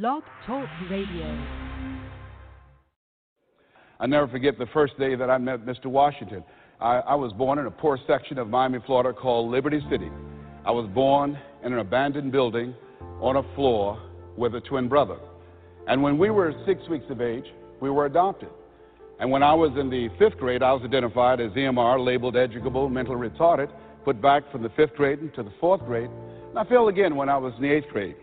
Blog Talk Radio. I never forget the first day that I met Mr. Washington. I, I was born in a poor section of Miami, Florida called Liberty City. I was born in an abandoned building on a floor with a twin brother. And when we were six weeks of age, we were adopted. And when I was in the fifth grade, I was identified as EMR, labeled educable, mentally retarded, put back from the fifth grade into the fourth grade. And I failed again when I was in the eighth grade.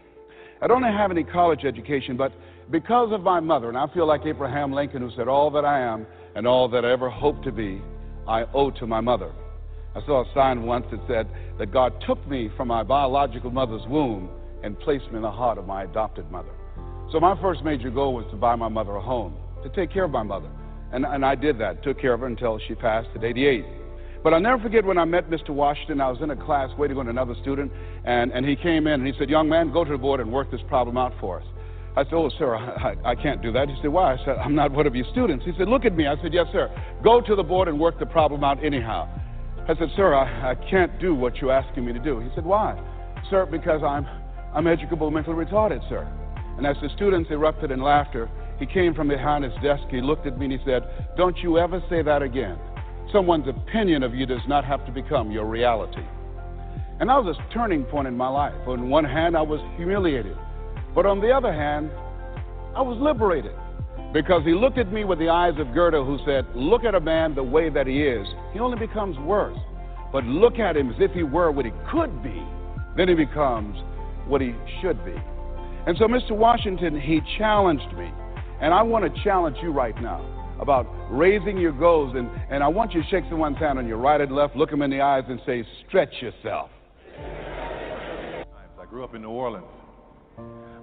I don't have any college education, but because of my mother, and I feel like Abraham Lincoln, who said, All that I am and all that I ever hope to be, I owe to my mother. I saw a sign once that said that God took me from my biological mother's womb and placed me in the heart of my adopted mother. So my first major goal was to buy my mother a home, to take care of my mother. And, and I did that, took care of her until she passed at 88. But I'll never forget when I met Mr. Washington. I was in a class waiting on another student, and, and he came in and he said, Young man, go to the board and work this problem out for us. I said, Oh, sir, I, I can't do that. He said, Why? I said, I'm not one of your students. He said, Look at me. I said, Yes, sir. Go to the board and work the problem out anyhow. I said, Sir, I, I can't do what you're asking me to do. He said, Why? Sir, because I'm, I'm educable mentally retarded, sir. And as the students erupted in laughter, he came from behind his desk, he looked at me, and he said, Don't you ever say that again. Someone's opinion of you does not have to become your reality. And that was a turning point in my life. On one hand, I was humiliated. But on the other hand, I was liberated. Because he looked at me with the eyes of Goethe, who said, Look at a man the way that he is. He only becomes worse. But look at him as if he were what he could be. Then he becomes what he should be. And so, Mr. Washington, he challenged me. And I want to challenge you right now about raising your goals. And, and I want you to shake someone's hand on your right and left, look them in the eyes, and say, stretch yourself. I grew up in New Orleans.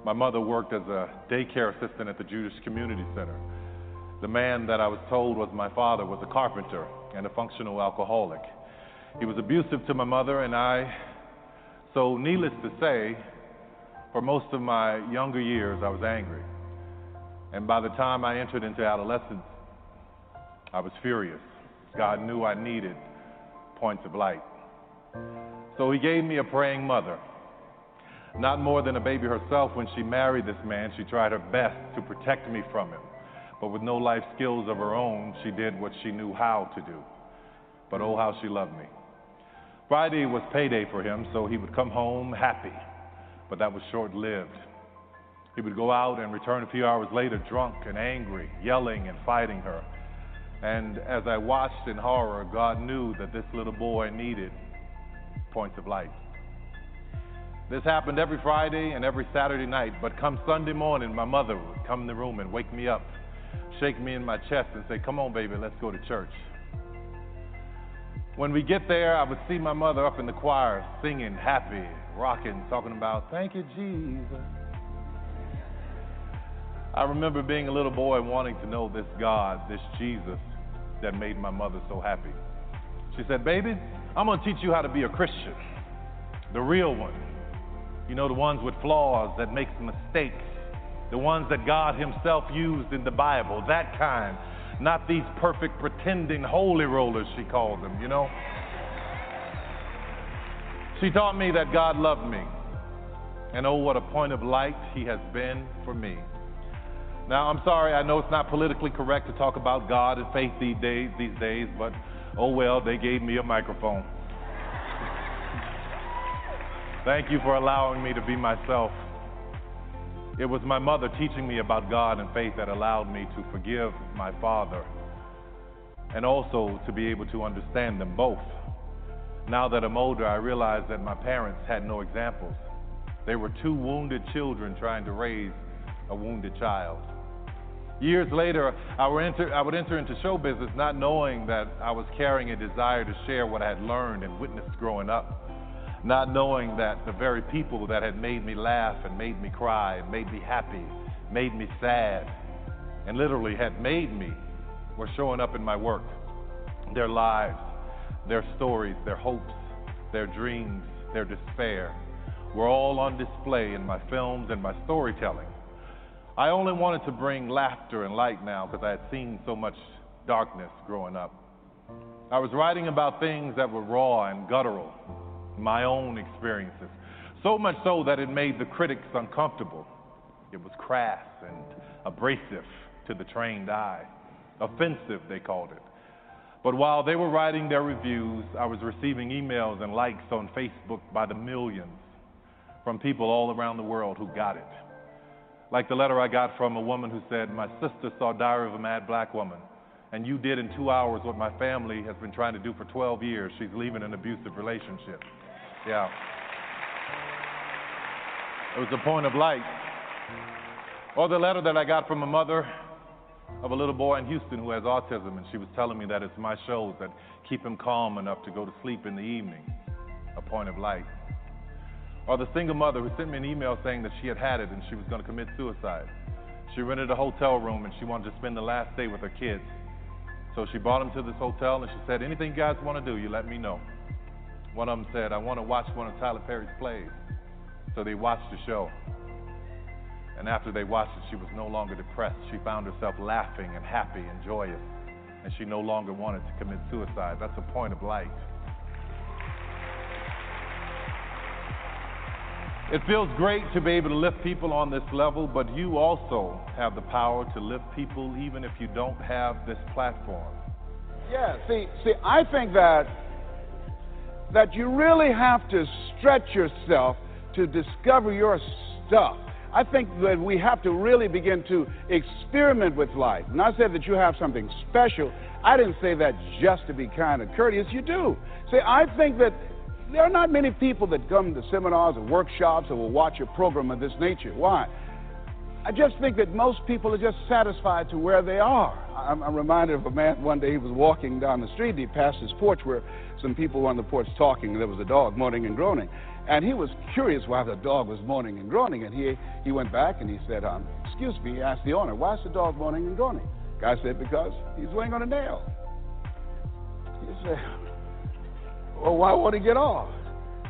My mother worked as a daycare assistant at the Jewish Community Center. The man that I was told was my father was a carpenter and a functional alcoholic. He was abusive to my mother and I. So, needless to say, for most of my younger years, I was angry. And by the time I entered into adolescence, I was furious. God knew I needed points of light. So He gave me a praying mother. Not more than a baby herself, when she married this man, she tried her best to protect me from him. But with no life skills of her own, she did what she knew how to do. But oh, how she loved me. Friday was payday for him, so he would come home happy, but that was short lived. He would go out and return a few hours later drunk and angry, yelling and fighting her. And as I watched in horror, God knew that this little boy needed points of light. This happened every Friday and every Saturday night, but come Sunday morning, my mother would come in the room and wake me up, shake me in my chest, and say, Come on, baby, let's go to church. When we get there, I would see my mother up in the choir singing, happy, rocking, talking about, Thank you, Jesus. I remember being a little boy wanting to know this God, this Jesus that made my mother so happy. She said, Baby, I'm going to teach you how to be a Christian, the real one. You know, the ones with flaws that makes mistakes, the ones that God Himself used in the Bible, that kind. Not these perfect pretending holy rollers, she called them, you know. She taught me that God loved me. And oh, what a point of light He has been for me. Now, I'm sorry, I know it's not politically correct to talk about God and faith these days, these days but oh well, they gave me a microphone. Thank you for allowing me to be myself. It was my mother teaching me about God and faith that allowed me to forgive my father and also to be able to understand them both. Now that I'm older, I realize that my parents had no examples. They were two wounded children trying to raise a wounded child. Years later, I would, enter, I would enter into show business not knowing that I was carrying a desire to share what I had learned and witnessed growing up. not knowing that the very people that had made me laugh and made me cry and made me happy, made me sad, and literally had made me were showing up in my work. Their lives, their stories, their hopes, their dreams, their despair were all on display in my films and my storytelling. I only wanted to bring laughter and light now because I had seen so much darkness growing up. I was writing about things that were raw and guttural, my own experiences, so much so that it made the critics uncomfortable. It was crass and abrasive to the trained eye, offensive, they called it. But while they were writing their reviews, I was receiving emails and likes on Facebook by the millions from people all around the world who got it. Like the letter I got from a woman who said, My sister saw Diary of a Mad Black Woman and you did in two hours what my family has been trying to do for 12 years. She's leaving an abusive relationship. Yeah. It was a point of light. Or the letter that I got from a mother of a little boy in Houston who has autism, and she was telling me that it's my shows that keep him calm enough to go to sleep in the evening. A point of light. Or the single mother who sent me an email saying that she had had it and she was going to commit suicide. She rented a hotel room and she wanted to spend the last day with her kids. So she brought them to this hotel and she said, Anything you guys want to do, you let me know. One of them said, I want to watch one of Tyler Perry's plays. So they watched the show. And after they watched it, she was no longer depressed. She found herself laughing and happy and joyous. And she no longer wanted to commit suicide. That's a point of light. It feels great to be able to lift people on this level, but you also have the power to lift people even if you don't have this platform. Yeah, see, see, I think that that you really have to stretch yourself to discover your stuff. I think that we have to really begin to experiment with life. And I said that you have something special. I didn't say that just to be kind and courteous. You do. See, I think that there are not many people that come to seminars or workshops or will watch a program of this nature. Why? I just think that most people are just satisfied to where they are. I'm, I'm reminded of a man one day, he was walking down the street, and he passed his porch where some people were on the porch talking, and there was a dog moaning and groaning. And he was curious why the dog was moaning and groaning, and he, he went back and he said, um, Excuse me, he asked the owner, Why is the dog moaning and groaning? Guy said, Because he's weighing on a nail. He said, well, why won't he get off?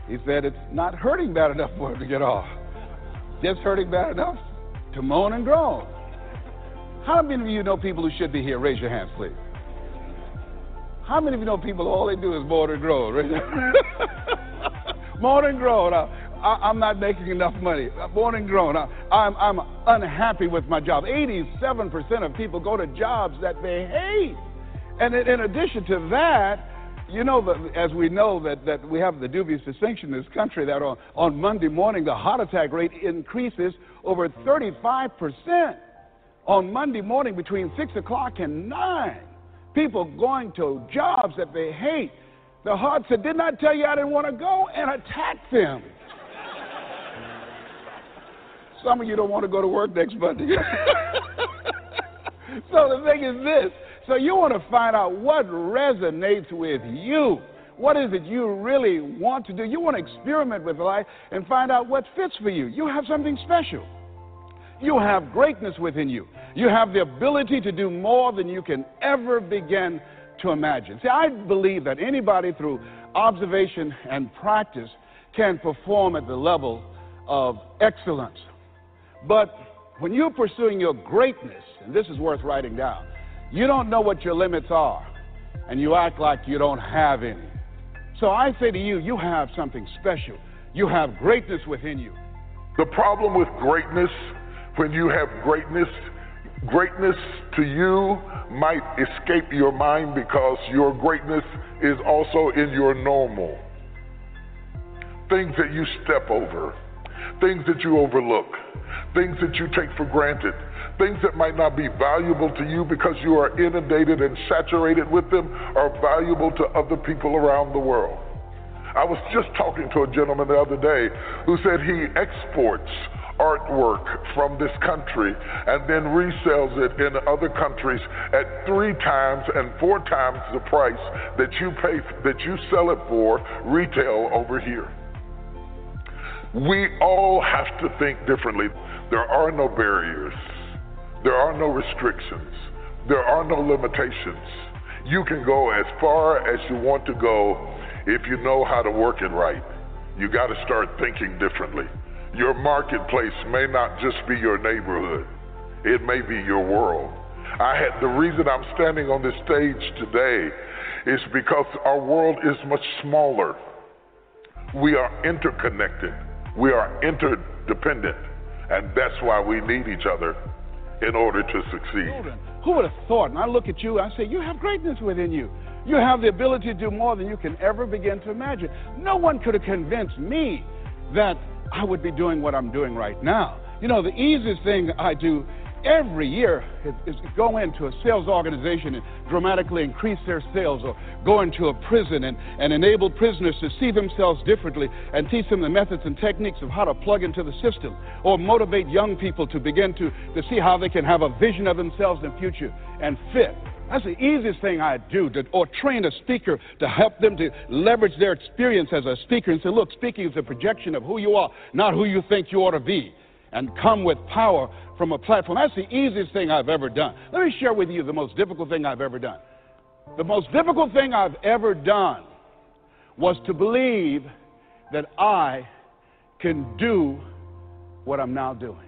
He said, It's not hurting bad enough for him to get off. Just hurting bad enough to moan and groan. How many of you know people who should be here? Raise your hands, please. How many of you know people all they do is moan and groan? moan and groan. I, am not making enough money. Moan and groan. I, I'm, I'm unhappy with my job. 87% of people go to jobs that they hate. And in, in addition to that, you know, as we know that, that we have the dubious distinction in this country that on, on Monday morning the heart attack rate increases over 35% on Monday morning between 6 o'clock and 9. People going to jobs that they hate. The heart said, Didn't I tell you I didn't want to go? And attacked them. Some of you don't want to go to work next Monday. so the thing is this so you want to find out what resonates with you. What is it you really want to do? You want to experiment with life and find out what fits for you. You have something special. You have greatness within you. You have the ability to do more than you can ever begin to imagine. See, I believe that anybody through observation and practice can perform at the level of excellence. But when you're pursuing your greatness, and this is worth writing down, you don't know what your limits are, and you act like you don't have any. So I say to you, you have something special. You have greatness within you. The problem with greatness, when you have greatness, greatness to you might escape your mind because your greatness is also in your normal. Things that you step over, things that you overlook, things that you take for granted, things that might not be valuable to you because you are inundated and saturated with them are valuable to other people around the world. I was just talking to a gentleman the other day who said he exports artwork from this country and then resells it in other countries at three times and four times the price that you pay that you sell it for retail over here. We all have to think differently. There are no barriers, there are no restrictions, there are no limitations. You can go as far as you want to go if you know how to work it right. You got to start thinking differently. Your marketplace may not just be your neighborhood, it may be your world. I had the reason I'm standing on this stage today is because our world is much smaller. We are interconnected. We are interdependent. And that's why we need each other in order to succeed. Who would have thought? And I look at you, I say, You have greatness within you. You have the ability to do more than you can ever begin to imagine. No one could have convinced me that I would be doing what I'm doing right now. You know, the easiest thing I do every year is, go into a sales organization and dramatically increase their sales, or go into a prison and, and enable prisoners to see themselves differently and teach them the methods and techniques of how to plug into the system, or motivate young people to begin to, to see how they can have a vision of themselves in the future and fit. That's the easiest thing I do, to, or train a speaker to help them to leverage their experience as a speaker and say, look, speaking is a projection of who you are, not who you think you ought to be, and come with power from a platform. That's the easiest thing I've ever done. Let me share with you the most difficult thing I've ever done. The most difficult thing I've ever done was to believe that I can do what I'm now doing.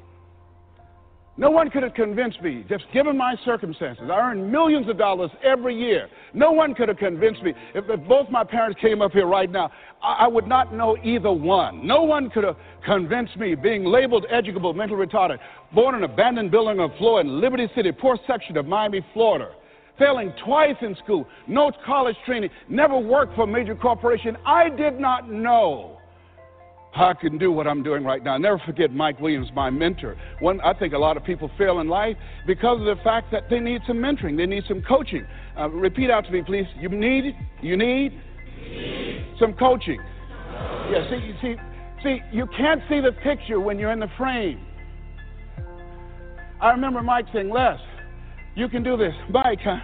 No one could have convinced me, just given my circumstances. I earn millions of dollars every year. No one could have convinced me. If, if both my parents came up here right now, I, I, would not know either one. No one could have convinced me, being labeled educable, mentally retarded, born in an abandoned building on floor in Liberty City, poor section of Miami, Florida, failing twice in school, no college training, never worked for a major corporation. I did not know I can do what I'm doing right now. I'll never forget Mike Williams, my mentor. One, I think a lot of people fail in life because of the fact that they need some mentoring, they need some coaching. Uh, repeat out to me, please. You need, you need some coaching. Yeah, see, see, see, you can't see the picture when you're in the frame. I remember Mike saying, Les, you can do this. Mike, uh,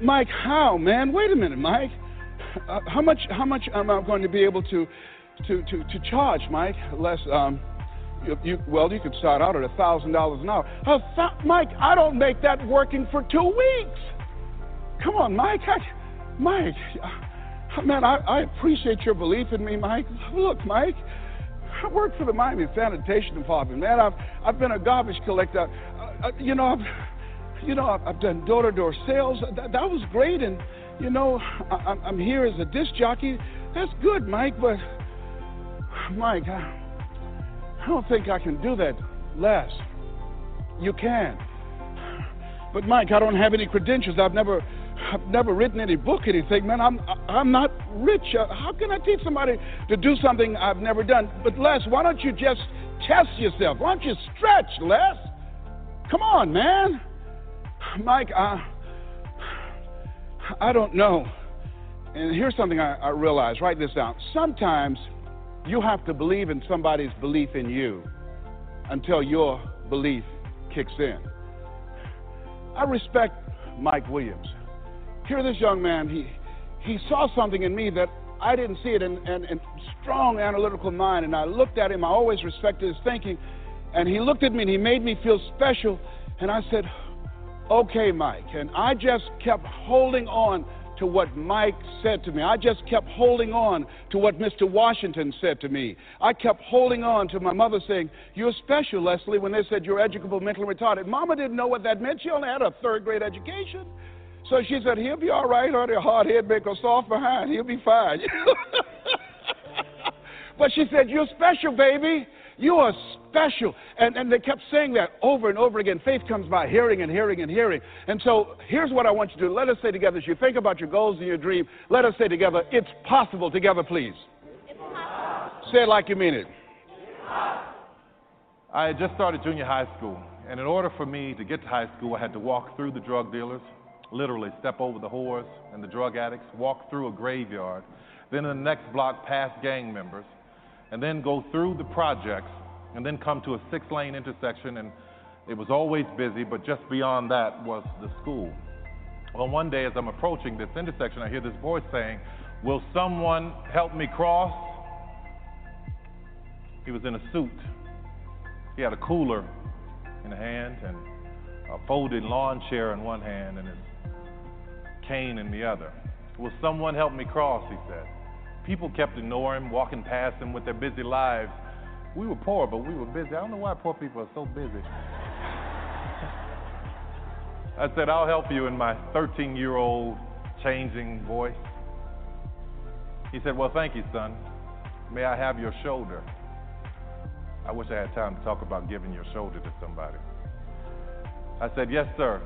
Mike, how, man? Wait a minute, Mike. Uh, how much, how much am I going to be able to to, to, to charge, Mike. Les, um, you, you, well, you could start out at $1,000 an hour. Th- Mike, I don't make that working for two weeks. Come on, Mike. I, Mike, uh, man, I, I appreciate your belief in me, Mike. Look, Mike, I work for the Miami Sanitation Department, man. I've, I've been a garbage collector. Uh, uh, you know, I've, you know, I've, I've done door-to-door sales. That, that was great, and you know, I, I'm here as a disc jockey. That's good, Mike, but Mike, I, I don't think I can do that Les. You can. But Mike, I don't have any credentials. I've never I've never written any book, anything, man. I'm I'm not rich. Uh, how can I teach somebody to do something I've never done? But Les, why don't you just test yourself? Why don't you stretch, Les? Come on, man. Mike, I I don't know. And here's something I, I realized. Write this down. Sometimes you have to believe in somebody's belief in you until your belief kicks in. I respect Mike Williams. Here, this young man, he, he saw something in me that I didn't see it in, in strong analytical mind, and I looked at him. I always respected his thinking, and he looked at me and he made me feel special. And I said, "Okay, Mike." And I just kept holding on to what Mike said to me. I just kept holding on to what Mr. Washington said to me. I kept holding on to my mother saying, You're special, Leslie, when they said you're educable, mentally retarded. Mama didn't know what that meant. She only had a third grade education. So she said, He'll be all right, honey. Hard head make a soft behind. He'll be fine. but she said, You're special, baby. You are special. And, and they kept saying that over and over again. Faith comes by hearing and hearing and hearing. And so here's what I want you to do. Let us say together, as you think about your goals and your dream, let us say together, it's possible. Together, please. Possible. Say it like you mean it. I had just started junior high school. And in order for me to get to high school, I had to walk through the drug dealers, literally step over the whores and the drug addicts, walk through a graveyard, then in the next block past gang members, and then go through the projects and then come to a six lane intersection and it was always busy, but just beyond that was the school. Well, one day as I'm approaching this intersection, I hear this voice saying, Will someone help me cross? He was in a suit. He had a cooler in a hand and a folded lawn chair in one hand and his cane in the other. Will someone help me cross? He said. People kept ignoring walking past him with their busy lives. We were poor, but we were busy. I don't know why poor people are so busy. I said, I'll help you in my 13 year old changing voice. He said, Well, thank you, son. May I have your shoulder? I wish I had time to talk about giving your shoulder to somebody. I said, Yes, sir.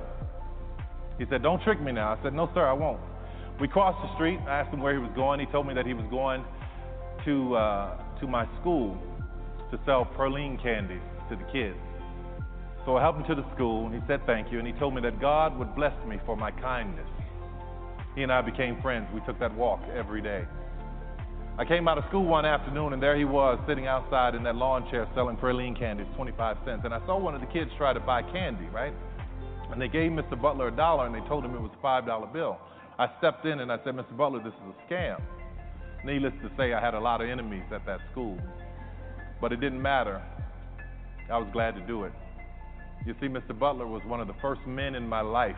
He said, Don't trick me now. I said, No, sir, I won't. We crossed the street. I asked him where he was going. He told me that he was going to, uh, to my school to sell praline candies to the kids. So I helped him to the school, and he said thank you, and he told me that God would bless me for my kindness. He and I became friends. We took that walk every day. I came out of school one afternoon, and there he was sitting outside in that lawn chair selling praline candies, 25 cents. And I saw one of the kids try to buy candy, right? And they gave Mr. Butler a dollar, and they told him it was a $5 bill. I stepped in and I said, Mr. Butler, this is a scam. Needless to say, I had a lot of enemies at that school. But it didn't matter. I was glad to do it. You see, Mr. Butler was one of the first men in my life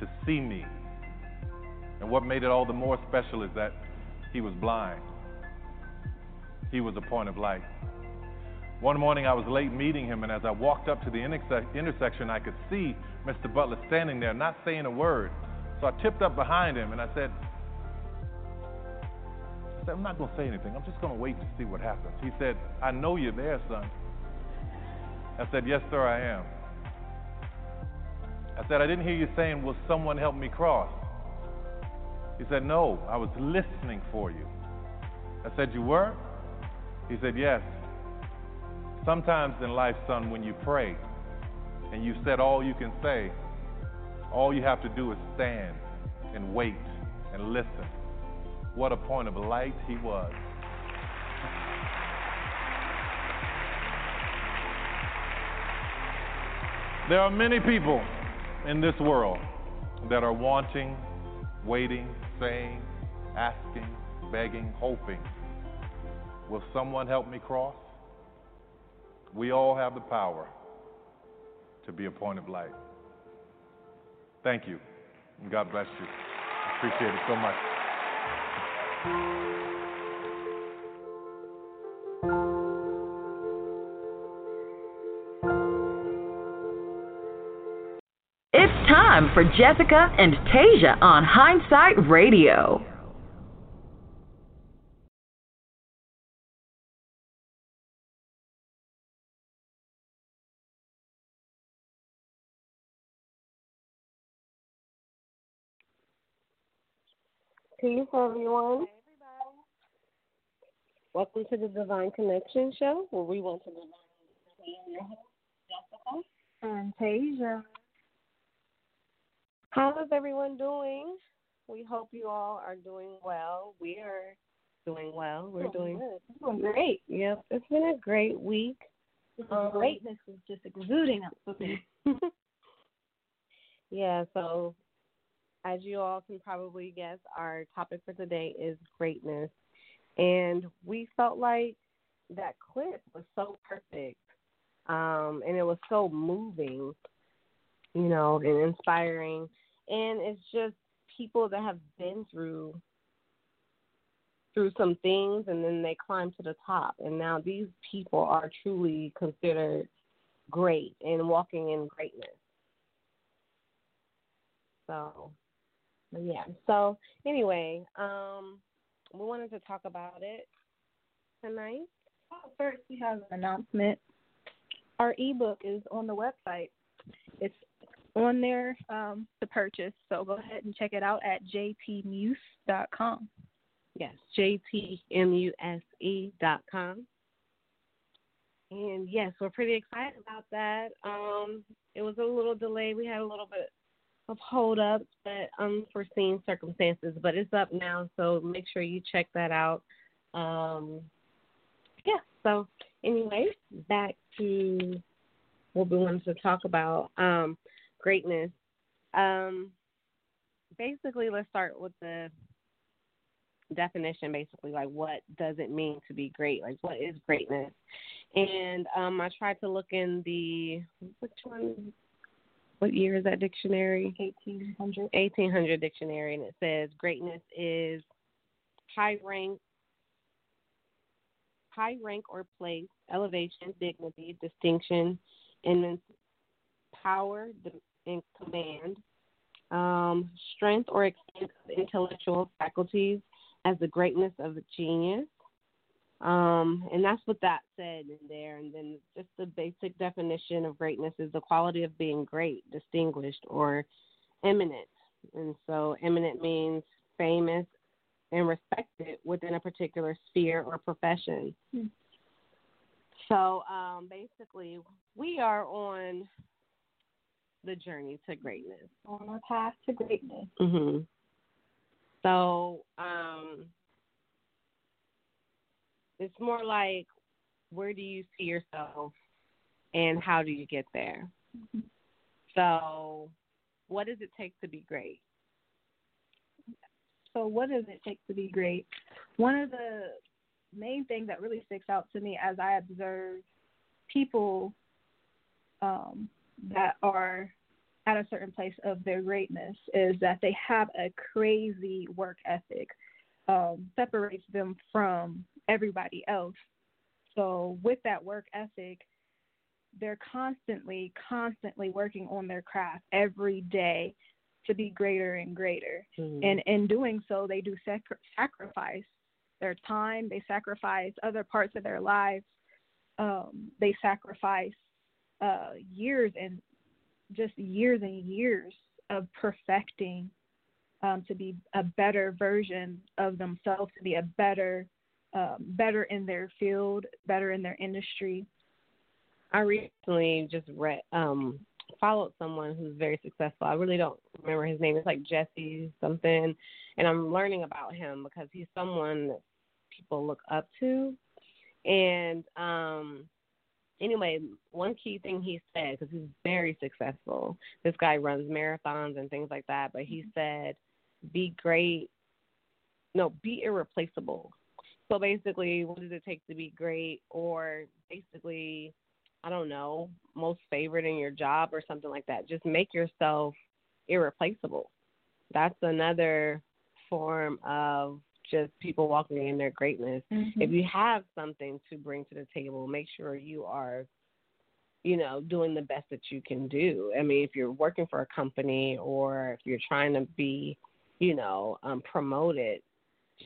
to see me. And what made it all the more special is that he was blind. He was a point of light. One morning I was late meeting him, and as I walked up to the intersection, I could see Mr. Butler standing there, not saying a word. So I tipped up behind him and I said, I said, I'm not going to say anything. I'm just going to wait to see what happens. He said, I know you're there, son. I said, Yes, sir, I am. I said, I didn't hear you saying, Will someone help me cross? He said, No, I was listening for you. I said, You were? He said, Yes. Sometimes in life, son, when you pray and you said all you can say, all you have to do is stand and wait and listen. What a point of light he was. There are many people in this world that are wanting, waiting, saying, asking, begging, hoping. Will someone help me cross? We all have the power to be a point of light. Thank you. And God bless you. Appreciate it so much. It's time for Jessica and Tasia on Hindsight Radio. Peace, everyone. Welcome to the Divine Connection Show, where we want to divine your host, Jessica and Tasia. How is everyone doing? We hope you all are doing well. We are doing well. We're doing doing great. Yep, it's been a great week. Um, greatness is just exuding me. yeah, so as you all can probably guess, our topic for today is greatness. And we felt like that clip was so perfect. Um, and it was so moving, you know, and inspiring. And it's just people that have been through through some things and then they climb to the top. And now these people are truly considered great and walking in greatness. So yeah. So anyway, um, we wanted to talk about it tonight. Oh, first, we have an announcement. Our ebook is on the website. It's on there um, to purchase, so go ahead and check it out at jtmuse.com. Yes, jtmuse dot com. And yes, we're pretty excited about that. Um, it was a little delayed. We had a little bit of holdups, but unforeseen circumstances. But it's up now, so make sure you check that out. Um, yeah. So anyway, back to what we wanted to talk about. Um, greatness. Um, basically, let's start with the definition basically like what does it mean to be great like what is greatness and um i tried to look in the which one what year is that dictionary? 1800 1800 dictionary and it says greatness is high rank high rank or place elevation dignity distinction immense power and command. Um, strength or extent of intellectual faculties as the greatness of a genius. Um, and that's what that said in there. And then just the basic definition of greatness is the quality of being great, distinguished, or eminent. And so eminent means famous and respected within a particular sphere or profession. Hmm. So um, basically, we are on the journey to greatness. On our path to greatness. Mhm. So, um it's more like where do you see yourself and how do you get there? Mm-hmm. So, what does it take to be great? So, what does it take to be great? One of the main things that really sticks out to me as I observe people um, that are at a certain place of their greatness is that they have a crazy work ethic, um, separates them from everybody else. So, with that work ethic, they're constantly, constantly working on their craft every day to be greater and greater. Mhm. And in doing so, they do sac- sacrifice their time, they sacrifice other parts of their lives, um, they sacrifice uh, years and just years and years of perfecting um, to be a better version of themselves, to be a better, um, better in their field, better in their industry. I recently just read um followed someone who's very successful. I really don't remember his name. It's like Jesse something, and I'm learning about him because he's someone that people look up to. And um anyway, one key thing he said because he's very successful. This guy runs marathons and things like that, but he said, "Be great, no, be irreplaceable." So basically, what does it take to be great, or basically, I don't know, most favored in your job or something like that. Just make yourself irreplaceable. That's another form of just people walking in their greatness. Mhm. If you have something to bring to the table, make sure you are, you know, doing the best that you can do. I mean, if you're working for a company or if you're trying to be, you know, um, promoted,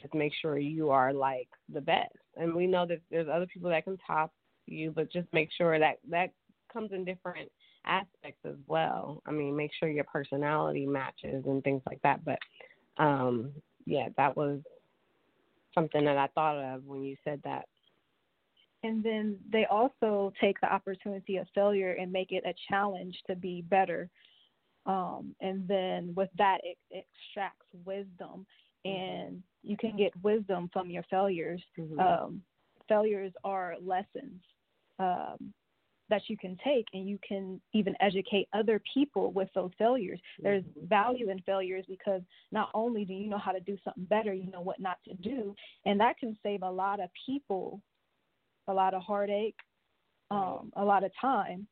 just make sure you are like the best. And we know that there's other people that can top you, but just make sure that that comes in different aspects as well. I mean, make sure your personality matches and things like that. But um yeah, that was something that I thought of when you said that. And then they also take the opportunity of failure and make it a challenge to be better. Um, and then with that, it, it extracts wisdom, and you can get wisdom from your failures. Mhm. Um, failures are lessons um, that you can take, and you can even educate other people with those failures. There's value in failures because not only do you know how to do something better, you know what not to do, and that can save a lot of people a lot of heartache, um, a lot of time.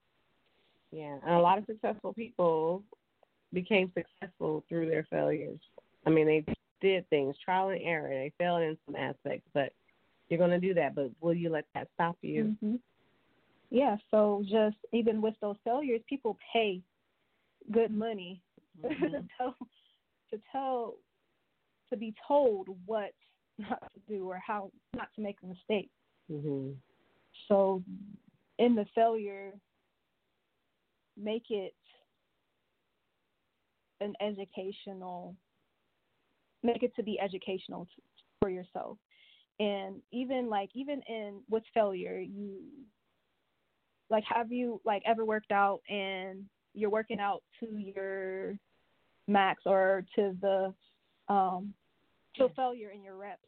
Yeah, and a lot of successful people became successful through their failures. I mean, they did things trial and error. They failed in some aspects, but you're going to do that. But will you let that stop you? hmm Yeah, so just even with those failures, people pay good money to tell to tell to be told what not to do or how not to make a mistake. Mhm. So in the failure, make it an educational, make it to be educational for yourself. And even like even in with failure, you like have you like ever worked out and you're working out to your max or to the um to failure in your reps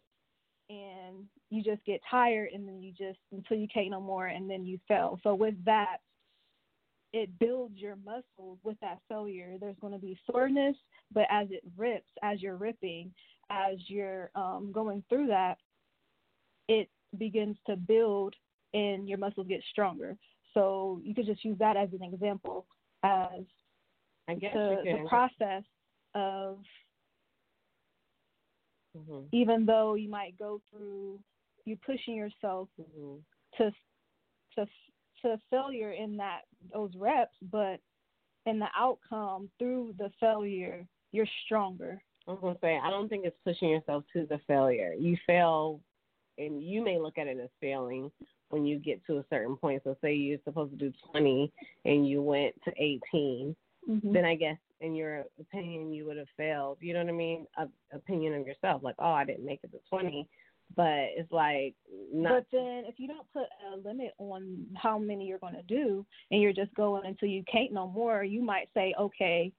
and you just get tired and then you just until you can't no more and then you fail. So with that, it builds your muscles with that failure. There's going to be soreness, but as it rips, as you're ripping, as you're um, going through that, it begins to build and your muscles get stronger. So you could just use that as an example as I guess the, the process of Mhm. even though you might go through you pushing yourself Mhm. to to to failure in that those reps, but in the outcome through the failure, you're stronger. I was gonna say I don't think it's pushing yourself to the failure. You fail, and you may look at it as failing when you get to a certain point. So say you're supposed to do 20 and you went to 18, Mhm. then I guess in your opinion you would have failed. You know what I mean? A, opinion of yourself, like oh I didn't make it to 20, but it's like not. But then if you don't put a limit on how many you're going to do and you're just going until you can't no more, you might say, okay,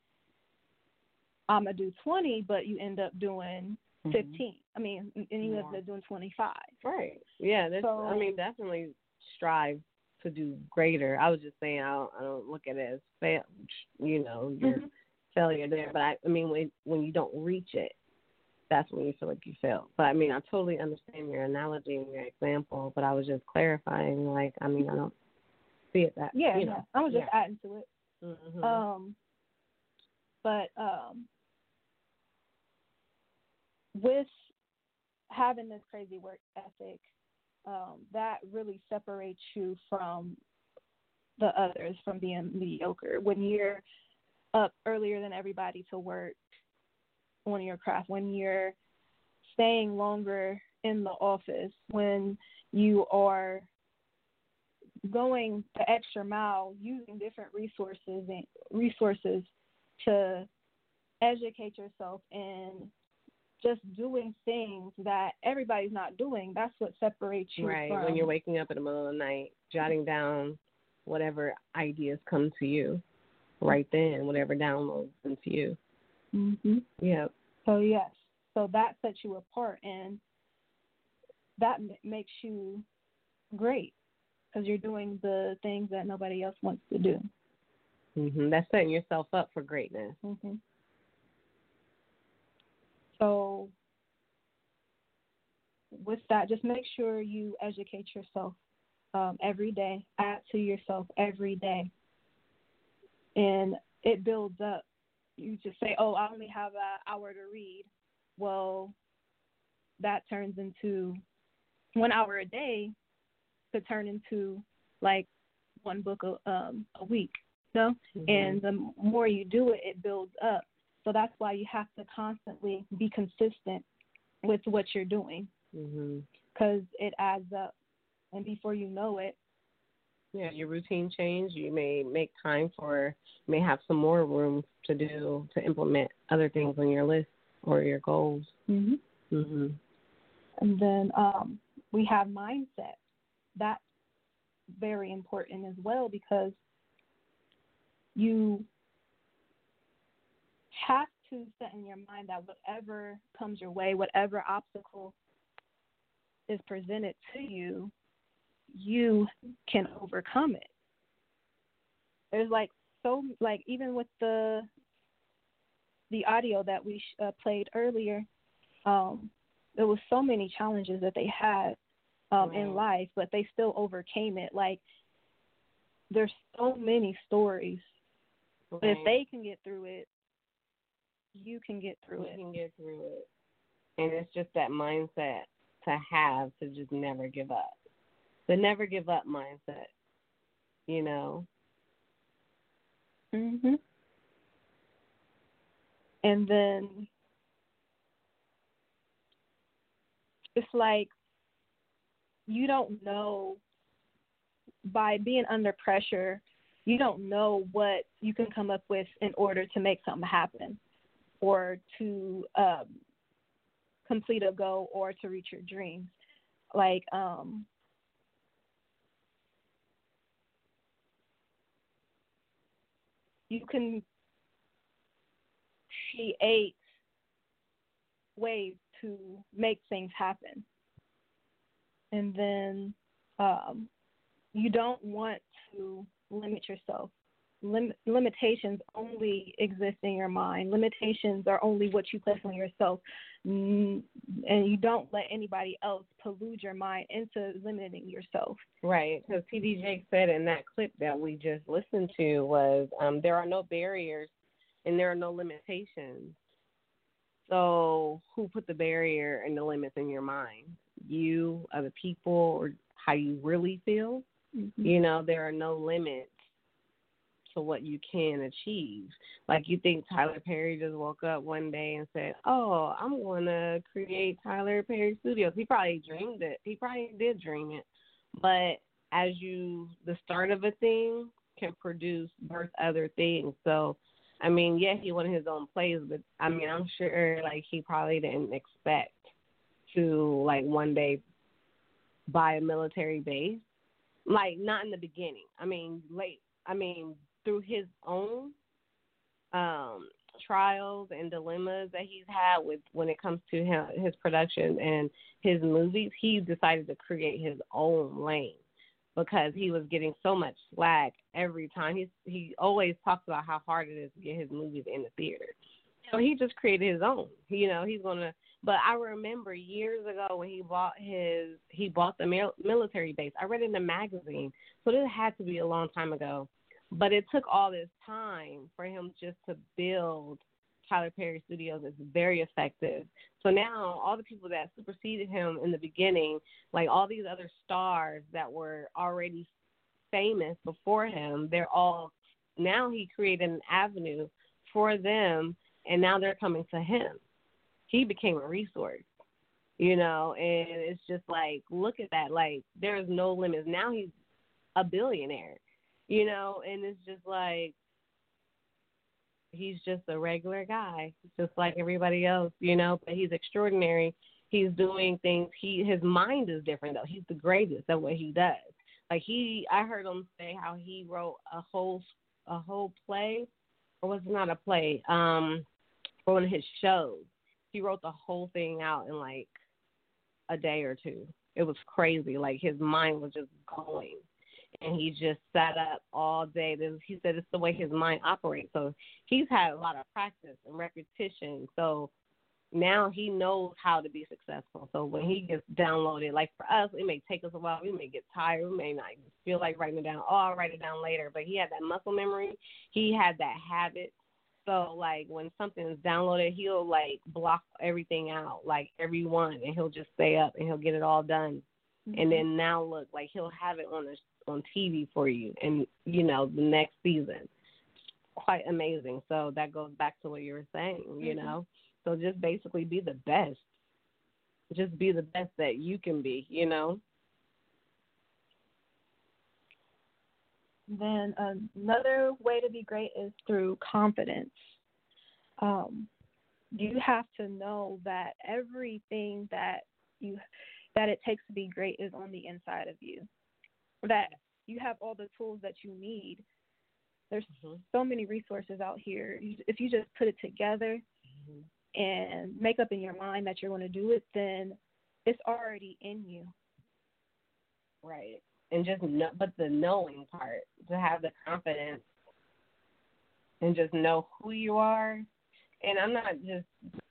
I'm going to do 20, but you end up doing Mhm. 15. I mean, and you end up doing 25. Right. Yeah. So- I mean, definitely strive to do greater. I was just saying I don't, I don't look at it as fail. You know, your Mhm. failure there. But I, I mean, when when you don't reach it, that's when you feel like you failed. But I mean, I totally understand your analogy and your example. But I was just clarifying. Like, I mean, I don't see it that. Yeah, you know. I was just yeah. adding to it. Mhm. Um, but um, with having this crazy work ethic, um, that really separates you from the others, from being mediocre. When you're up earlier than everybody to work on your craft, when you're staying longer in the office, when you are going the extra mile using different resources and resources to educate yourself and just doing things that everybody's not doing that's what separates you Right. from When you're waking up in the middle of the night, jotting down whatever ideas come to you, right then, whatever downloads into you. Hmm Yeah. so yes. So that sets you apart and that m- makes you great because you're doing the things that nobody else wants to do. Hmm That's setting yourself up for greatness. hmm So, with that, just make sure you educate yourself um, every day, add to yourself every day, and it builds up. You just say, "Oh, I only have an hour to read." Well, that turns into one hour a day could turn into like one book a, um, a week. No, Mhm. and the more you do it, it builds up. So that's why you have to constantly be consistent with what you're doing hmm because it adds up. And before you know it, Yeah, your routine change. You may make time for, may have some more room to do to implement other things on your list or your goals. mm-hmm. hmm and then um, we have mindset. That's very important as well because you have to set in your mind that whatever comes your way, whatever obstacle is presented to you, you can overcome it. There's like so like even with the the audio that we sh- uh, played earlier, um, there was so many challenges that they had um, in life, but they still overcame it. Like there's so many stories. But if they can get through it, you can get through you it. can get through it. And it's just that mindset to have to just never give up. The never give up mindset. You know? Mhm. And then it's like you don't know by being under pressure, you don't know what you can come up with in order to make something happen or to um, complete a goal or to reach your dreams. Like um you can create ways to make things happen. And then um, you don't want to limit yourself lim- limitations only exist in your mind. Limitations are only what you place on yourself, and you don't let anybody else pollute your mind into limiting yourself. Right, because TD Jake said in that clip that we just listened to was um, there are no barriers and there are no limitations. So who put the barrier and the limits in your mind? You, other people, or how you really feel? Mm-hmm. You know, there are no limits to what you can achieve. Like you think Tyler Perry just woke up one day and said, "Oh, I'm going to create Tyler Perry Studios." He probably dreamed it. He probably did dream it. But as you the start of a thing can produce birth other things. So, I mean, yeah, he wanted his own plays, but I mean, I'm sure like he probably didn't expect to like one day buy a military base. Like not in the beginning. I mean, late. I mean, through his own um trials and dilemmas that he's had with when it comes to him, his production and his movies, he decided to create his own lane because he was getting so much slack every time. He's he always talks about how hard it is to get his movies in the theater. So he just created his own. You know, he's gonna. But I remember years ago when he bought his he bought the mil- military base. I read in a magazine, so this had to be a long time ago. But it took all this time for him just to build Tyler Perry Studios. It's very effective. So now all the people that superseded him in the beginning, like all these other stars that were already famous before him, they're all now he created an avenue for them and now they're coming to him. He became a resource. You know, and it's just like look at that. Like there's no limits. Now he's a billionaire you know, and it's just like he's just a regular guy, just like everybody else, you know, but he's extraordinary. He's doing things he his mind is different though. He's the greatest at what he does. Like he I heard him say how he wrote a whole a whole play or was it not a play, um, for one of his shows. He wrote the whole thing out in like a day or two. It was crazy. Like his mind was just going and he just sat up all day. He said it's the way his mind operates. So he's had a lot of practice and repetition. So now he knows how to be successful. So when he gets downloaded, like for us, it may take us a while. We may get tired. We may not feel like writing it down. Oh, I'll write it down later. But he had that muscle memory. He had that habit. So like when something is downloaded, he'll like block everything out, like everyone, and he'll just stay up and he'll get it all done. Mm-hmm. And then now look, like he'll have it on a on TV for you, and you know the next season. Quite amazing. So that goes back to what you were saying, you mm-hmm. know. So just basically be the best. Just be the best that you can be, you know. Then another way to be great is through confidence. Um, you have to know that everything that you that it takes to be great is on the inside of you that you have all the tools that you need. There's mm-hmm. so many resources out here. If you just put it together mm-hmm. and make up in your mind that you're going to do it, then it's already in you. Right. And just know, but the knowing part, to have the confidence and just know who you are. And I'm not just,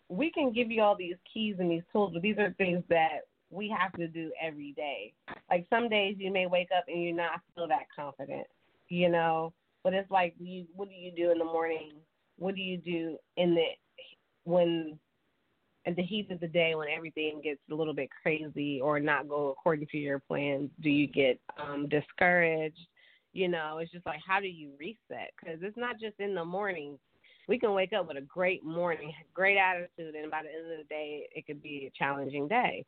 we can give you all these keys and these tools, but these are things that we have to do every day. Like some days you may wake up and you're not feel that confident, you know. But it's like you what do you do in the morning? What do you do in the when at the heat of the day when everything gets a little bit crazy or not go according to your plans? Do you get um discouraged? You know, it's just like how do you reset? Because it's not just in the morning. We can wake up with a great morning, great attitude, and by the end of the day, it could be a challenging day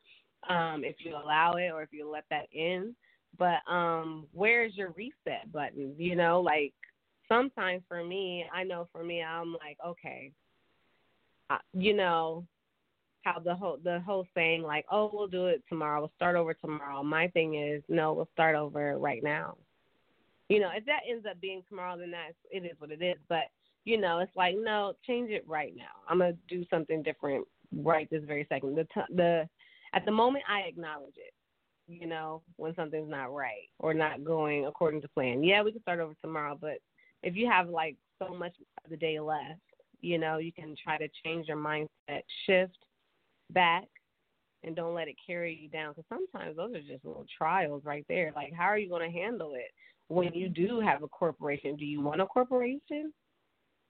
um, if you allow it or if you let that in. But um, where's your reset button? You know, like sometimes for me, I know for me, I'm like, okay, you know, how the whole the whole saying like, oh, we'll do it tomorrow, we'll start over tomorrow. My thing is, no, we'll start over right now. You know, if that ends up being tomorrow, then that's it is what it is. But you know, it's like, no, change it right now. I'm gonna do something different right this very second. The t- the at the moment I acknowledge it. You know, when something's not right or not going according to plan. Yeah, we can start over tomorrow, but if you have like so much of the day left, you know, you can try to change your mindset, shift back, and don't let it carry you down. Because sometimes those are just little trials right there. Like, how are you going to handle it when you do have a corporation? Do you want a corporation?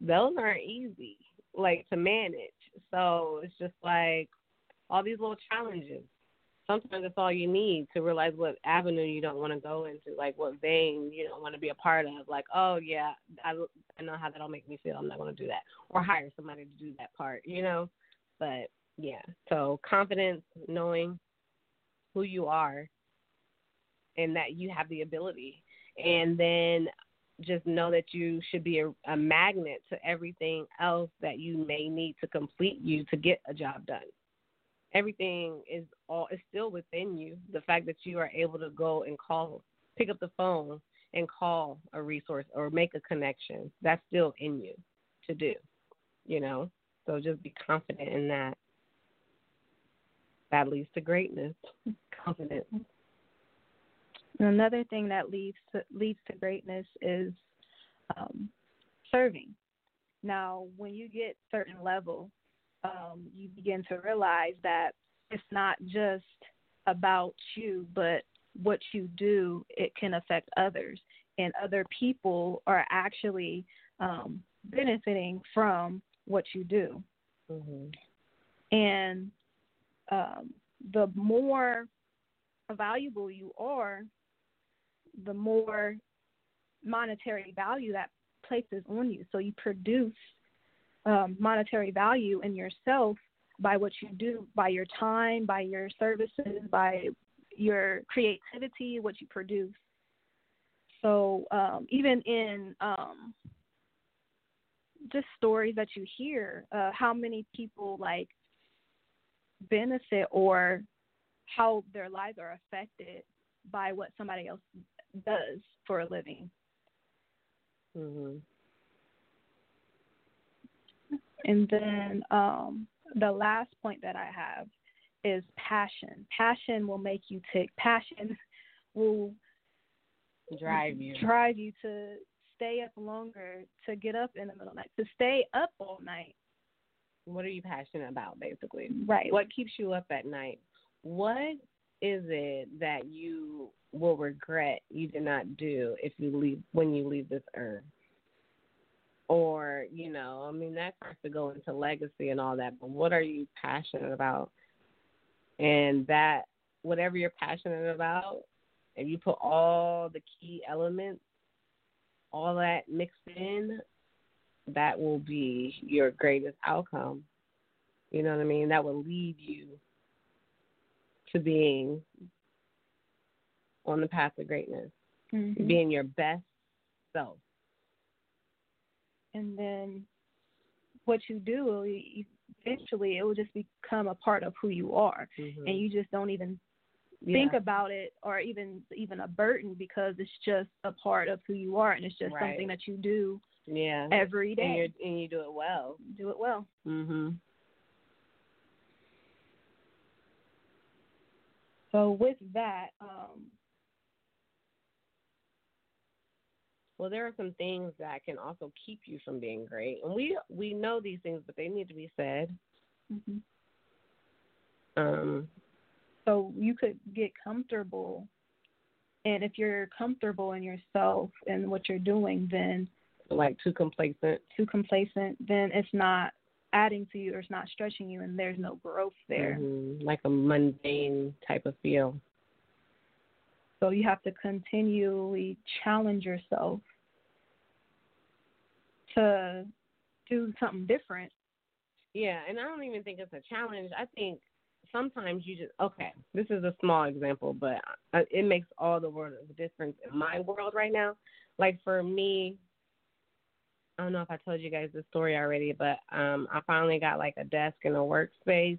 Those aren't easy, like to manage. So it's just like all these little challenges. Sometimes that's all you need to realize what avenue you don't want to go into, like what vein you don't want to be a part of. Like, oh yeah, I, I know how that'll make me feel. I'm not going to do that, or hire somebody to do that part, you know. But yeah, so confidence, knowing who you are, and that you have the ability, and then just know that you should be a, a magnet to everything else that you may need to complete you to get a job done everything is all is still within you. The fact that you are able to go and call, pick up the phone and call a resource or make a connection, that's still in you to do. You know, so just be confident in that. That leads to greatness. Confidence. Another thing that leads to, leads to greatness is um, serving. Now, when you get certain level, um, you begin to realize that it's not just about you, but what you do, it can affect others. And other people are actually um, benefiting from what you do. Mm-hmm. And um, the more valuable you are, the more monetary value that places on you. So you produce um, monetary value in yourself by what you do, by your time, by your services, by your creativity, what you produce. So um, even in um, just stories that you hear, uh, how many people like benefit or how their lives are affected by what somebody else does for a living. Mm-hmm. And then um, the last point that I have is passion. Passion will make you tick. Passion will drive you drive you to stay up longer, to get up in the middle of the night, to stay up all night. What are you passionate about, basically? Right. What keeps you up at night? What is it that you will regret you did not do if you leave when you leave this earth? Or you know i mean that starts to go into legacy and all that but what are you passionate about? And that whatever you're passionate about if you put all the key elements all that mixed in that will be your greatest outcome. You know what i mean? That will lead you to being on the path of greatness mm-hmm. being your best self and then what you do eventually it will just become a part of who you are mm-hmm. and you just don't even yeah. think about it or even even a burden because it's just a part of who you are and it's just right. something that you do yeah every day and, you and you do it well do it well mhm so with that um well there are some things that can also keep you from being great. And we we know these things but they need to be said. Mm-hmm. um so you could get comfortable. And if you're comfortable in yourself and what you're doing then like too complacent. too complacent then it's not adding to you or it's not stretching you and there's no growth there. Mm-hmm. like a mundane type of feel so you have to continually challenge yourself to do something different. Yeah, and I don't even think it's a challenge. I think sometimes you just okay. This is a small example, but it makes all the world of difference in my world right now. Like for me, I don't know if I told you guys this story already, but um I finally got like a desk and a workspace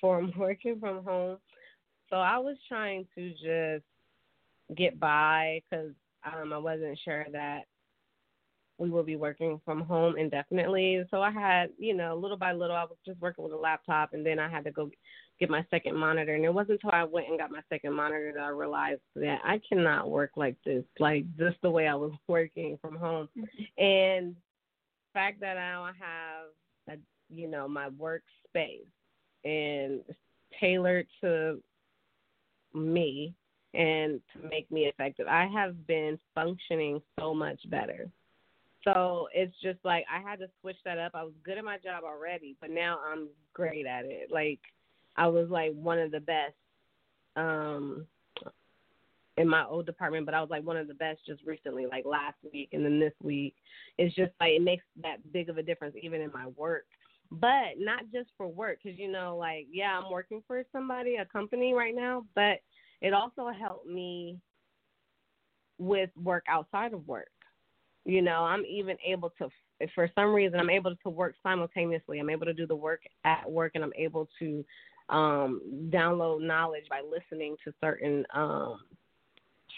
for working from home. So I was trying to just get by because um, I wasn't sure that we will be working from home indefinitely. So I had, you know, little by little, I was just working with a laptop, and then I had to go get my second monitor. And it wasn't until I went and got my second monitor that I realized that I cannot work like this, like just the way I was working from home. And the fact that now I have, a, you know, my workspace and tailored to me and to make me effective. I have been functioning so much better. So it's just like I had to switch that up. I was good at my job already, but now I'm great at it. Like I was like one of the best um in my old department, but I was like one of the best just recently, like last week and then this week. It's just like it makes that big of a difference even in my work. But not just for work, because you know, like yeah, I'm working for somebody, a company right now, but it also helped me with work outside of work. You know, I'm even able to, for some reason, I'm able to work simultaneously. I'm able to do the work at work, and I'm able to um, download knowledge by listening to certain um,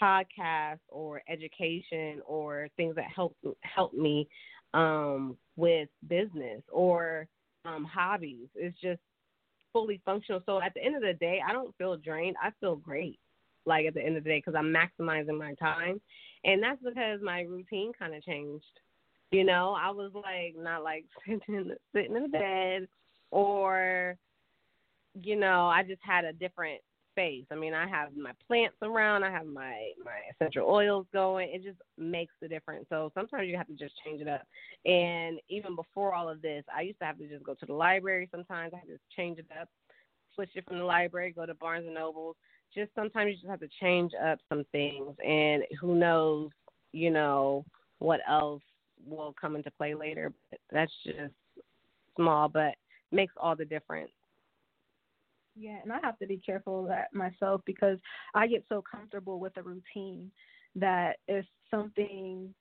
podcasts or education or things that help help me um, with business or um, hobbies. It's just fully functional. So at the end of the day, I don't feel drained. I feel great. Like at the end of the day, because I'm maximizing my time, and that's because my routine kind of changed. You know, I was like not like sitting sitting in the bed, or you know, I just had a different I mean, I have my plants around, I have my my essential oils going. It just makes the difference. So sometimes you have to just change it up. And even before all of this, I used to have to just go to the library. Sometimes I had to change it up, switch it from the library, go to Barnes and Nobles. Just sometimes you just have to change up some things, and who knows, you know, what else will come into play later. But that's just small, but makes all the difference. Yeah, and I have to be careful of that myself because I get so comfortable with a routine that if something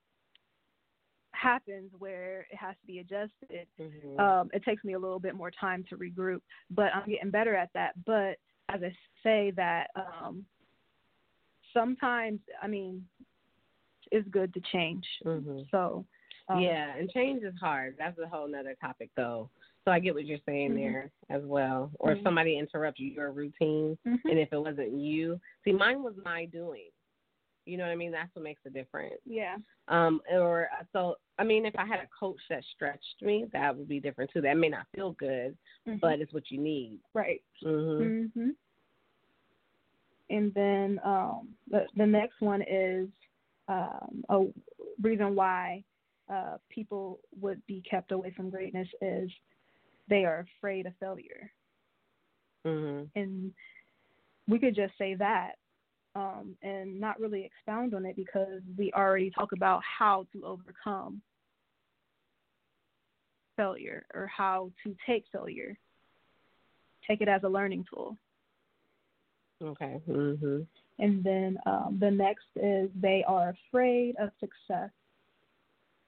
happens where it has to be adjusted, mm-hmm. um, it takes me a little bit more time to regroup. But I'm getting better at that. But as I say that, um, sometimes I mean, it's good to change. Mm-hmm. So um, yeah, and change is hard. That's a whole other topic though. So I get what you're saying Mhm. there as well. Or if Mhm. somebody interrupts your routine, Mhm. and if it wasn't you, see, mine was my doing. You know what I mean? That's what makes a difference. yeah. Um, or so I mean, if I had a coach that stretched me, that would be different too. That may not feel good, Mhm. but it's what you need. right. Mhm. hmm And then um, the the next one is um, a reason why uh, people would be kept away from greatness is they are afraid of failure, Mhm. and we could just say that um, and not really expound on it because we already talk about how to overcome failure or how to take failure. Take it as a learning tool. Okay. Mhm. And then um, the next is they are afraid of success.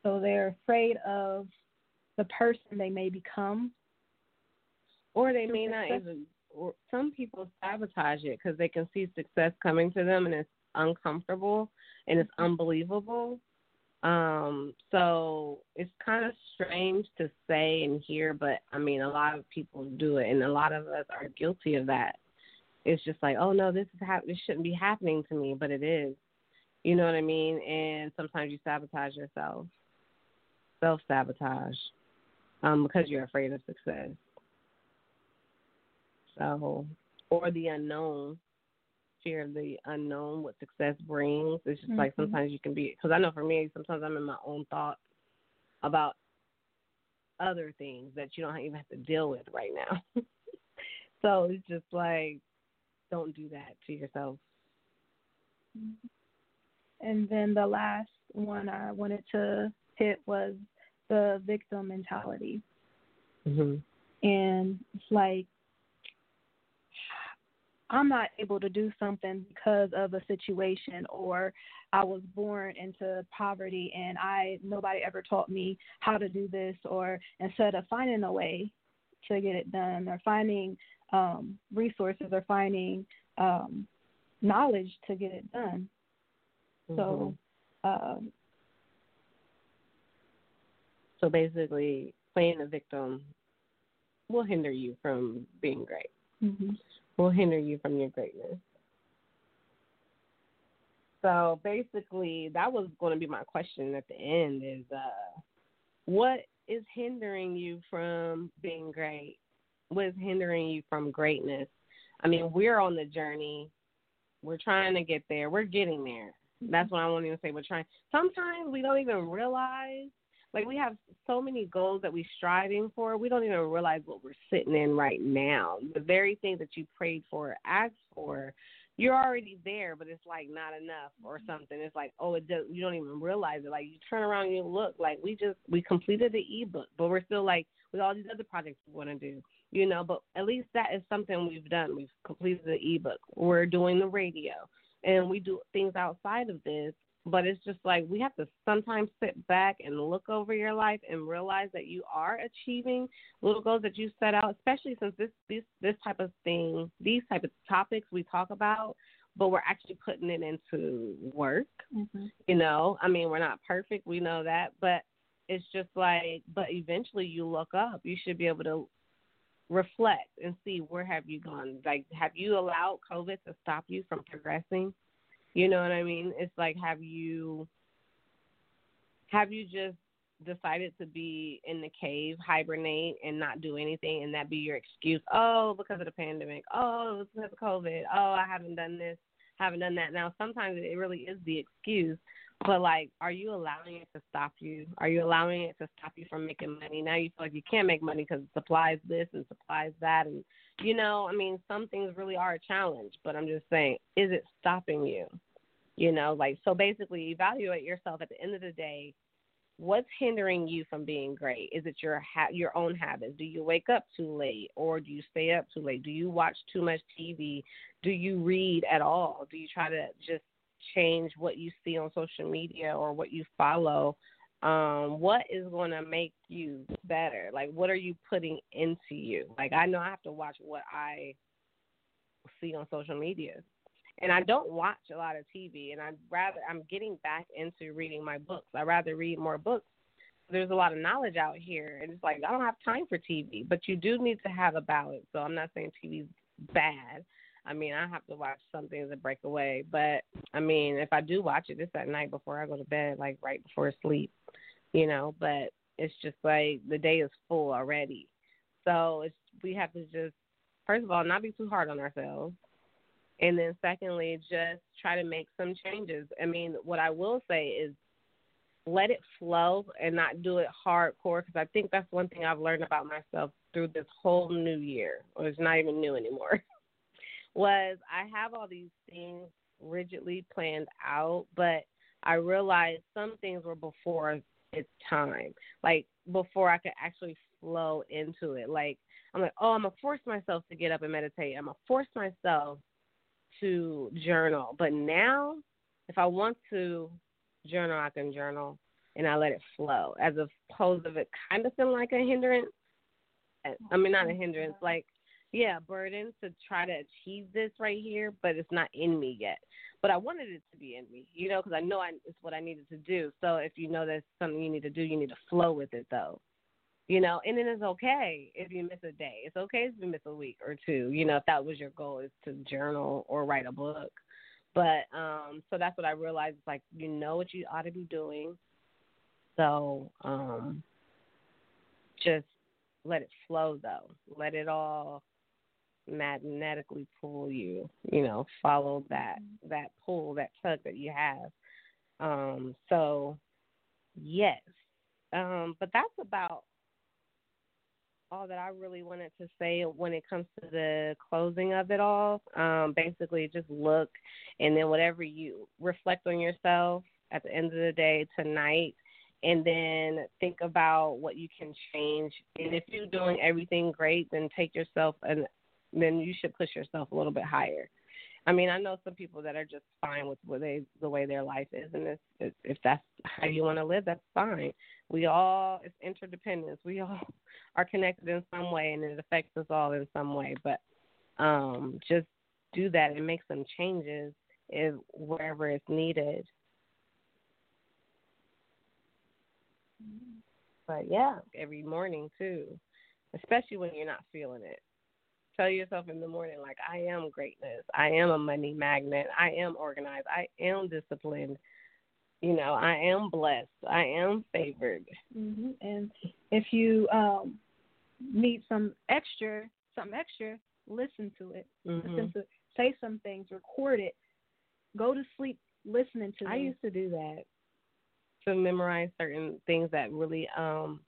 So they're afraid of the person they may become. Or they may not even. Or some people sabotage it because they can see success coming to them and it's uncomfortable and it's unbelievable. Um, so it's kind of strange to say and hear, but I mean, a lot of people do it, and a lot of us are guilty of that. It's just like, oh no, this is hap- this shouldn't be happening to me, but it is. You know what I mean? And sometimes you sabotage yourself, self sabotage, um, because you're afraid of success. So, or the unknown, fear of the unknown, what success brings. It's just like Mhm. sometimes you can be, because I know for me, sometimes I'm in my own thoughts about other things that you don't even have to deal with right now. so it's just like, don't do that to yourself. And then the last one I wanted to hit was the victim mentality. Mm-hmm. And it's like, I'm not able to do something because of a situation or I was born into poverty and I nobody ever taught me how to do this or instead of finding a way to get it done or finding um resources or finding um knowledge to get it done. So um So basically, playing the victim will hinder you from being great. mm-hmm. Will hinder you from your greatness. So basically, that was going to be my question at the end: is uh, what is hindering you from being great? What is hindering you from greatness? I mean, we're on the journey. We're trying to get there. We're getting there. That's what I want to even say. We're trying. Sometimes we don't even realize. Like we have so many goals that we're striving for, we don't even realize what we're sitting in right now. The very thing that you prayed for, asked for, you're already there, but it's like not enough or mm-hmm. something. It's like, oh, it does. You don't even realize it. Like you turn around and you look, like we just we completed the ebook, but we're still like with all these other projects we want to do, you know. But at least that is something we've done. We've completed the ebook. We're doing the radio, and we do things outside of this. But it's just like we have to sometimes sit back and look over your life and realize that you are achieving little goals that you set out. Especially since this this this type of thing, these type of topics we talk about, but we're actually putting it into work. Mm-hmm. You know, I mean, we're not perfect. We know that, but it's just like, but eventually you look up. You should be able to reflect and see where have you gone. Like, have you allowed COVID to stop you from progressing? You know what I mean? It's like, have you, have you just decided to be in the cave, hibernate, and not do anything, and that be your excuse? Oh, because of the pandemic. Oh, because of COVID. Oh, I haven't done this, haven't done that. Now, sometimes it really is the excuse but like, are you allowing it to stop you? Are you allowing it to stop you from making money? Now you feel like you can't make money because it supplies this and supplies that, and you know, I mean, some things really are a challenge. But I'm just saying, is it stopping you? You know, like so. Basically, evaluate yourself. At the end of the day, what's hindering you from being great? Is it your ha- your own habits? Do you wake up too late, or do you stay up too late? Do you watch too much TV? Do you read at all? Do you try to just change what you see on social media or what you follow um what is going to make you better? Like what are you putting into you? Like i know i have to watch what i see on social media. And i don't watch a lot of tv and i rather i'm getting back into reading my books. I rather read more books. There's a lot of knowledge out here and it's like i don't have time for tv but you do need to have a balance. So i'm not saying tv's bad I mean, I have to watch some things to break away, but I mean, if I do watch it, it's at night before I go to bed, like right before sleep, you know. But it's just like the day is full already, so it's we have to just first of all not be too hard on ourselves, and then secondly, just try to make some changes. I mean, what I will say is let it flow and not do it hardcore because I think that's one thing I've learned about myself through this whole new year, or it's not even new anymore. was I have all these things rigidly planned out, but I realized some things were before its time. Like before I could actually flow into it. Like I'm like, oh, I'm gonna force myself to get up and meditate. I'm gonna force myself to journal. But now, if I want to journal, I can journal and I let it flow, as opposed of it kind of feeling like a hindrance. I mean, not a hindrance, like yeah, burden to try to achieve this right here, but it's not in me yet. But I wanted it to be in me, you know, because I know I, it's what I needed to do. So if you know that's something you need to do, you need to flow with it, though. You know, and then it's okay if you miss a day. It's okay if you miss a week or two. You know, if that was your goal, is to journal or write a book. But um, so that's what I realized. It's like you know what you ought to be doing. So um, just let it flow, though. Let it all magnetically pull you you know follow that that pull that tug that you have um so yes um but that's about all that I really wanted to say when it comes to the closing of it all. Um, basically, just look and then whatever you reflect on yourself at the end of the day tonight, and then think about what you can change. And if you're doing everything great, then take yourself an then you should push yourself a little bit higher. I mean, I know some people that are just fine with what they the way their life is, and if if that's how you want to live, that's fine. We all it's interdependence. We all are connected in some way, and it affects us all in some way. But um, just do that and make some changes is wherever it's needed. But yeah, every morning too, especially when you're not feeling it tell yourself in the morning, like, I am greatness. I am a money magnet. I am organized. I am disciplined. You know, I am blessed. I am favored. hmm And if you um need some extra, something extra, listen to it. Mm-hmm. Listen to say some things, record it. Go to sleep listening to I used to do that to memorize certain things that really um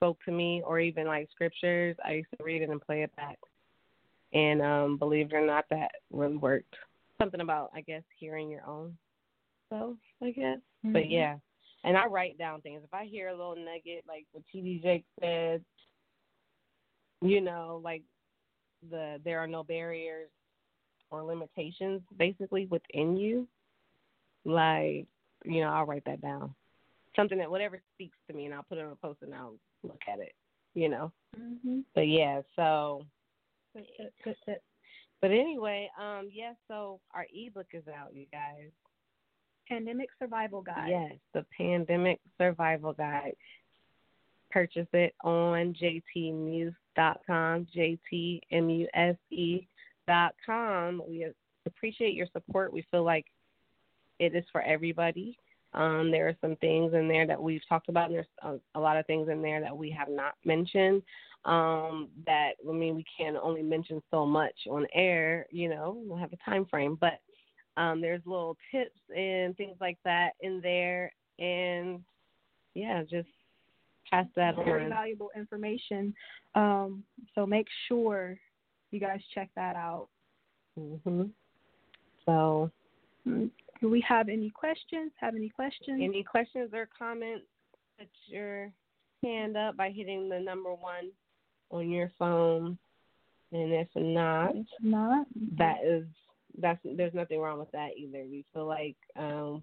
spoke to me or even like scriptures. I used to read it and play it back. And um believe it or not that really worked. Something about I guess hearing your own self, I guess. But Mhm. yeah. And I write down things. If I hear a little nugget like what T D Jakes said, you know, like the there are no barriers or limitations basically within you, like, you know, I'll write that down. Something that whatever speaks to me and I'll put it on a post and I'll look at it, you know. Mhm. But yeah, so but anyway, um, yes, so our ebook is out, you guys. Pandemic Survival Guide. Yes, the Pandemic Survival Guide. Purchase it on jtmuse.com, com. We appreciate your support. We feel like it is for everybody. Um, there are some things in there that we've talked about, and there's a, a lot of things in there that we have not mentioned. Um, that I mean, we can only mention so much on air. You know, we'll have a time frame, but um, there's little tips and things like that in there, and yeah, just pass that Very on. valuable information. Um, so make sure you guys check that out. Mm-hmm. So, Mm, Do we have any questions? Have any questions? any questions or comments? Put your hand up by hitting the number one on your phone, and if not, If not, that is that's there's nothing wrong with that either. We feel like um,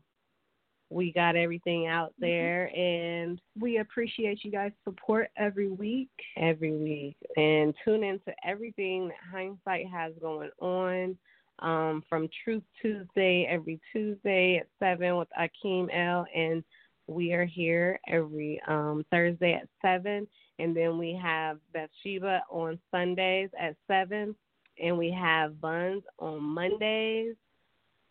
we got everything out there, and we appreciate you guys' support every week. every week and tune into everything that hindsight has going on um, from truth tuesday every tuesday at 7 with akeem l and we are here every um, thursday at 7 and then we have bathsheba on sundays at 7 and we have buns on mondays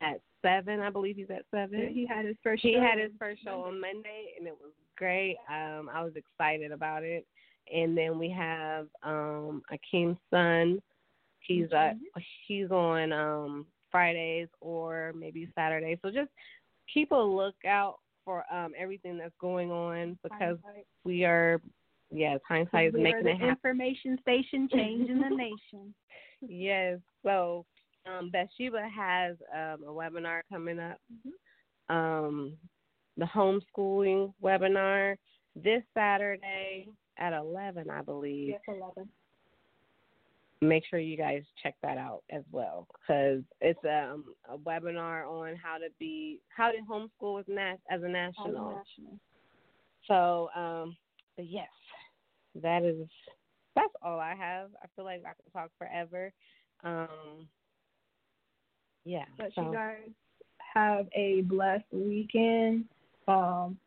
at 7 i believe he's at 7 He had his first he show had his first show on Monday, and it was great. Um, I was excited about it. And then we have um, Akeem's son. He's uh, he's on um, Fridays or maybe Saturdays. So just keep a lookout for um, everything that's going on because we are, yes, hindsight is we are making the it happen. information station changing the nation. Yes. So um, Bathsheba has um, a webinar coming up. Um, the homeschooling webinar this Saturday at 11, I believe. Yes, eleven. Make sure you guys check that out as well because it's um, a webinar on how to be how to homeschool with nas- as a national. So, um, but yes, that is that's all I have. I feel like I can talk forever. Um, yeah. But so you guys have a blessed weekend. Um,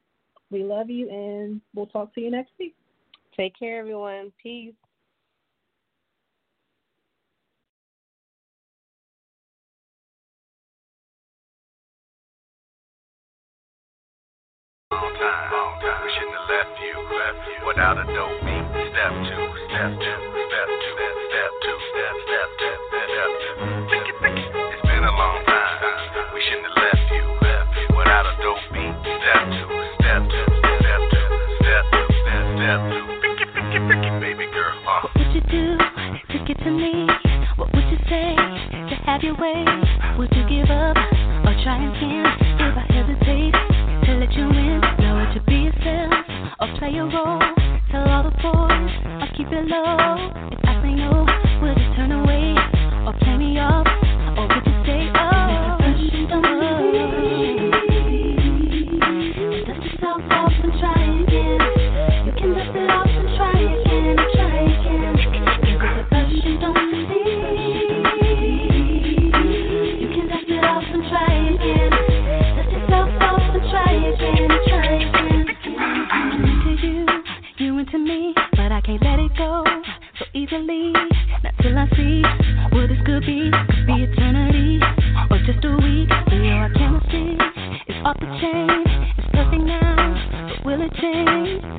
we love you, and we'll talk to you next week. take care, everyone. Peace. Long time, long time. We shouldn't have left you, left you without a dope beat. Step two, step two, step two, step two, step step two, step two. Think it, think it. It's been a long time. We shouldn't have left you, left you without a dope beat. Step two, step two, step two, step two, step step two. Think it, think it, think it, baby girl. Uh. What would you do to get to me? What would you say to have your way? Play a role. Tell all the boys I'll keep it low. If I say no, would you turn away or play me off? easily. Not till I see what this could be. Could be eternity or just a week. yeah i can't chemistry It's off the chain. It's nothing now, but will it change?